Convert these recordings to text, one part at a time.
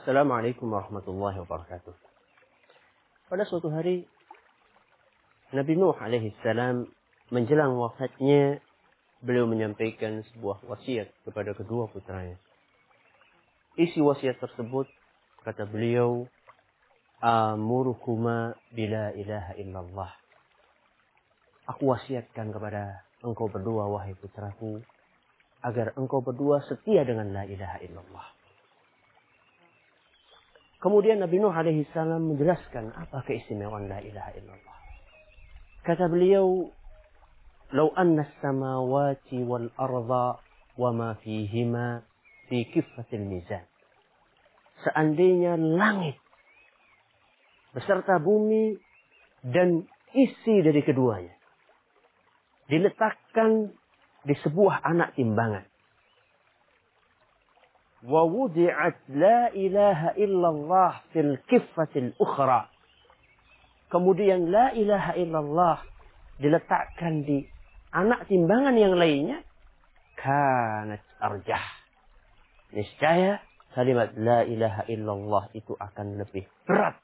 Assalamualaikum warahmatullahi wabarakatuh. Pada suatu hari Nabi Nuh alaihi salam menjelang wafatnya beliau menyampaikan sebuah wasiat kepada kedua putranya. Isi wasiat tersebut kata beliau amurukuma bila ilaha illallah. Aku wasiatkan kepada engkau berdua wahai putraku agar engkau berdua setia dengan la ilaha illallah. Kemudian Nabi Nuh alaihi salam menjelaskan apa keistimewaan la ilaha illallah. Kata beliau, "Lau anna samawati wal arda wa ma fihima fi kiffatil mizan." Seandainya langit beserta bumi dan isi dari keduanya diletakkan di sebuah anak timbangan wa la ilaha illallah fil kiffatil ukhra. Kemudian la ilaha illallah diletakkan di anak timbangan yang lainnya kanat arjah. Niscaya kalimat la ilaha illallah itu akan lebih berat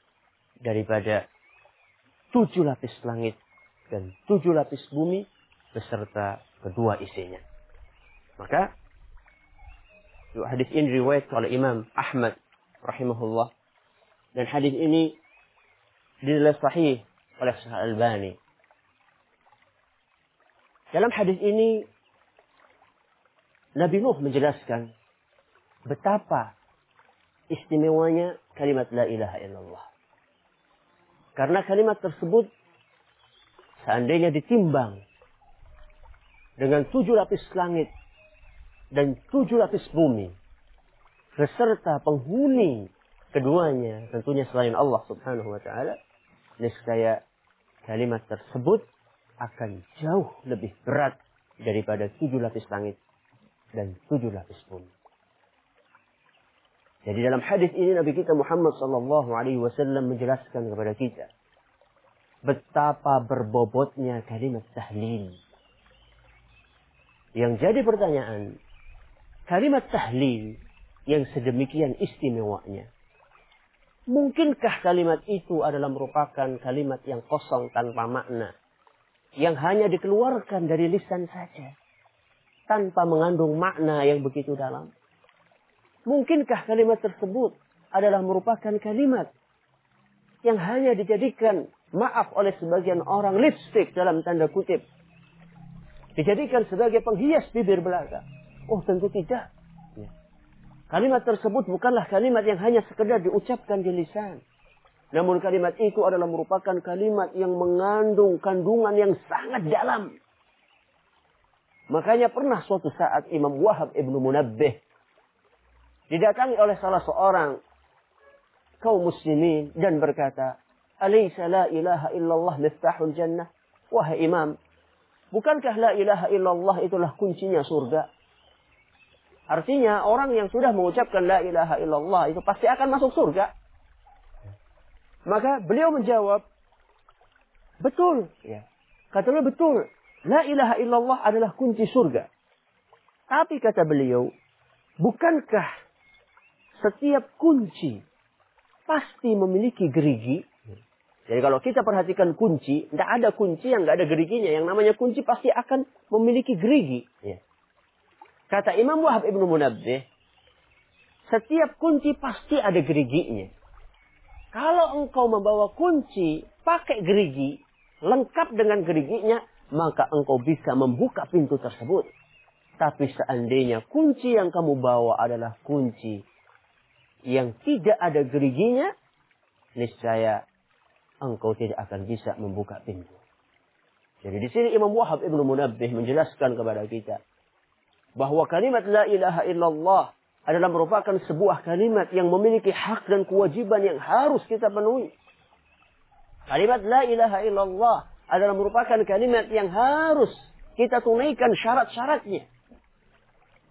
daripada tujuh lapis langit dan tujuh lapis bumi beserta kedua isinya. Maka Hadis ini riwayat oleh Imam Ahmad rahimahullah. Dan hadis ini dinilai sahih oleh Syekh Al-Albani. Dalam hadis ini Nabi Nuh menjelaskan betapa istimewanya kalimat la ilaha illallah. Karena kalimat tersebut seandainya ditimbang dengan tujuh lapis langit dan tujuh lapis bumi beserta penghuni keduanya tentunya selain Allah Subhanahu wa taala niscaya kalimat tersebut akan jauh lebih berat daripada tujuh lapis langit dan tujuh lapis bumi. Jadi dalam hadis ini Nabi kita Muhammad sallallahu alaihi wasallam menjelaskan kepada kita betapa berbobotnya kalimat tahlil. Yang jadi pertanyaan, kalimat tahlil yang sedemikian istimewanya. Mungkinkah kalimat itu adalah merupakan kalimat yang kosong tanpa makna? Yang hanya dikeluarkan dari lisan saja. Tanpa mengandung makna yang begitu dalam. Mungkinkah kalimat tersebut adalah merupakan kalimat yang hanya dijadikan maaf oleh sebagian orang lipstick dalam tanda kutip. Dijadikan sebagai penghias bibir belakang. Oh tentu tidak. Ya. Kalimat tersebut bukanlah kalimat yang hanya sekedar diucapkan di lisan. Namun kalimat itu adalah merupakan kalimat yang mengandung kandungan yang sangat dalam. Makanya pernah suatu saat Imam Wahab ibnu Munabbih didatangi oleh salah seorang kaum muslimin dan berkata, Alaysa la ilaha illallah miftahul jannah. Wahai imam, bukankah la ilaha illallah itulah kuncinya surga? Artinya orang yang sudah mengucapkan la ilaha illallah itu pasti akan masuk surga. Maka beliau menjawab, betul. Ya. Kata beliau betul. La ilaha illallah adalah kunci surga. Tapi kata beliau, bukankah setiap kunci pasti memiliki gerigi? Jadi kalau kita perhatikan kunci, tidak ada kunci yang tidak ada geriginya. Yang namanya kunci pasti akan memiliki gerigi. Ya. Kata Imam Wahab Ibnu Munabbih, setiap kunci pasti ada geriginya. Kalau engkau membawa kunci pakai gerigi, lengkap dengan geriginya, maka engkau bisa membuka pintu tersebut. Tapi seandainya kunci yang kamu bawa adalah kunci yang tidak ada geriginya, niscaya engkau tidak akan bisa membuka pintu. Jadi di sini Imam Wahab Ibnu Munabbih menjelaskan kepada kita bahwa kalimat la ilaha illallah adalah merupakan sebuah kalimat yang memiliki hak dan kewajiban yang harus kita penuhi. Kalimat la ilaha illallah adalah merupakan kalimat yang harus kita tunaikan syarat-syaratnya.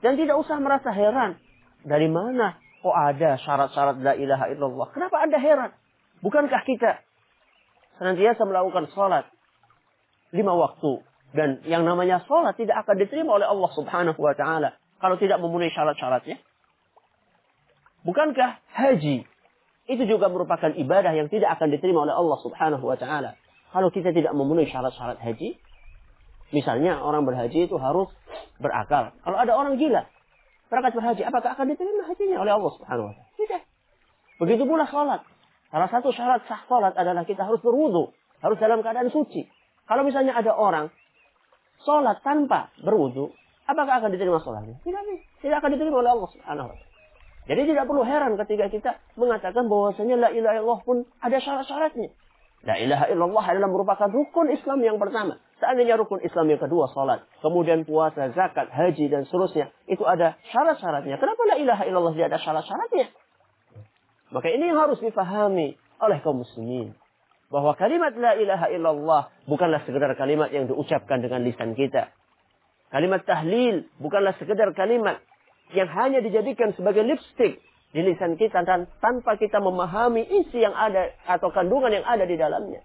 Dan tidak usah merasa heran. Dari mana kok ada syarat-syarat la ilaha illallah? Kenapa anda heran? Bukankah kita senantiasa melakukan sholat lima waktu dan yang namanya sholat tidak akan diterima oleh Allah subhanahu wa ta'ala. Kalau tidak memenuhi syarat-syaratnya. Bukankah haji itu juga merupakan ibadah yang tidak akan diterima oleh Allah Subhanahu wa taala kalau kita tidak memenuhi syarat-syarat haji? Misalnya orang berhaji itu harus berakal. Kalau ada orang gila berangkat berhaji, apakah akan diterima hajinya oleh Allah Subhanahu wa taala? Tidak. Begitu pula salat. Salah satu syarat sah salat adalah kita harus berwudu, harus dalam keadaan suci. Kalau misalnya ada orang salat tanpa berwudu, apakah akan diterima salatnya? Tidak, tidak akan diterima oleh Allah Subhanahu. Jadi tidak perlu heran ketika kita mengatakan bahwasanya la ilaha illallah pun ada syarat-syaratnya. La ilaha illallah adalah merupakan rukun Islam yang pertama. Seandainya rukun Islam yang kedua salat, kemudian puasa, zakat, haji dan seterusnya, itu ada syarat-syaratnya. Kenapa la ilaha illallah tidak ada syarat-syaratnya? Maka ini yang harus difahami oleh kaum muslimin. Bahwa kalimat la ilaha illallah bukanlah sekedar kalimat yang diucapkan dengan lisan kita. Kalimat tahlil bukanlah sekedar kalimat yang hanya dijadikan sebagai lipstick di lisan kita dan tanpa kita memahami isi yang ada atau kandungan yang ada di dalamnya.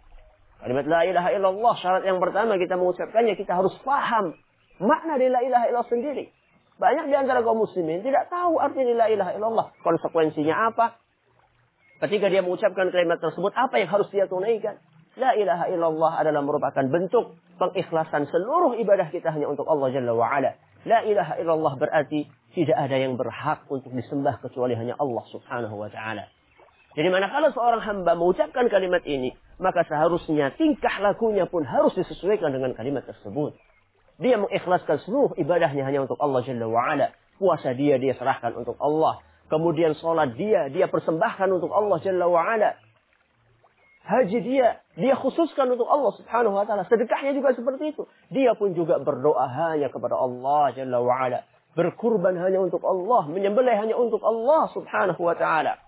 Kalimat la ilaha illallah syarat yang pertama kita mengucapkannya kita harus paham makna dari la ilaha illallah sendiri. Banyak di antara kaum muslimin tidak tahu arti la ilaha illallah, konsekuensinya apa. Ketika dia mengucapkan kalimat tersebut, apa yang harus dia tunaikan? La ilaha illallah adalah merupakan bentuk pengikhlasan seluruh ibadah kita hanya untuk Allah Jalla wa'ala. La ilaha illallah berarti tidak ada yang berhak untuk disembah kecuali hanya Allah subhanahu wa ta'ala. Jadi manakala seorang hamba mengucapkan kalimat ini, maka seharusnya tingkah lakunya pun harus disesuaikan dengan kalimat tersebut. Dia mengikhlaskan seluruh ibadahnya hanya untuk Allah Jalla wa'ala. Puasa dia, dia serahkan untuk Allah. Kemudian sholat dia, dia persembahkan untuk Allah Jalla wa'ala. Haji dia, dia khususkan untuk Allah subhanahu wa ta'ala. Sedekahnya juga seperti itu. Dia pun juga berdoa hanya kepada Allah Jalla wa'ala berkurban hanya untuk Allah, menyembelih hanya untuk Allah Subhanahu wa taala.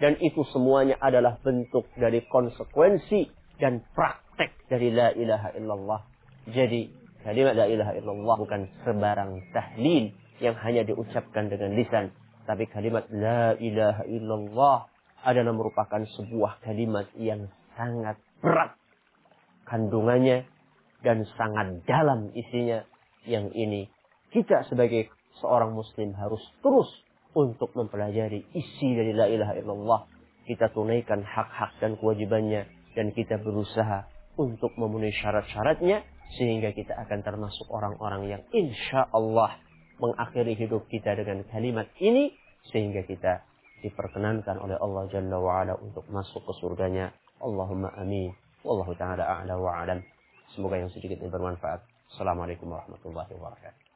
Dan itu semuanya adalah bentuk dari konsekuensi dan praktek dari la ilaha illallah. Jadi kalimat la ilaha illallah bukan sebarang tahlil yang hanya diucapkan dengan lisan, tapi kalimat la ilaha illallah adalah merupakan sebuah kalimat yang sangat berat kandungannya dan sangat dalam isinya yang ini kita sebagai seorang muslim harus terus untuk mempelajari isi dari la ilaha illallah. Kita tunaikan hak-hak dan kewajibannya dan kita berusaha untuk memenuhi syarat-syaratnya sehingga kita akan termasuk orang-orang yang insya Allah mengakhiri hidup kita dengan kalimat ini sehingga kita diperkenankan oleh Allah Jalla wa'ala untuk masuk ke surganya. Allahumma amin. Wallahu ta'ala a'la wa'alam. Semoga yang sedikit ini bermanfaat. Assalamualaikum warahmatullahi wabarakatuh.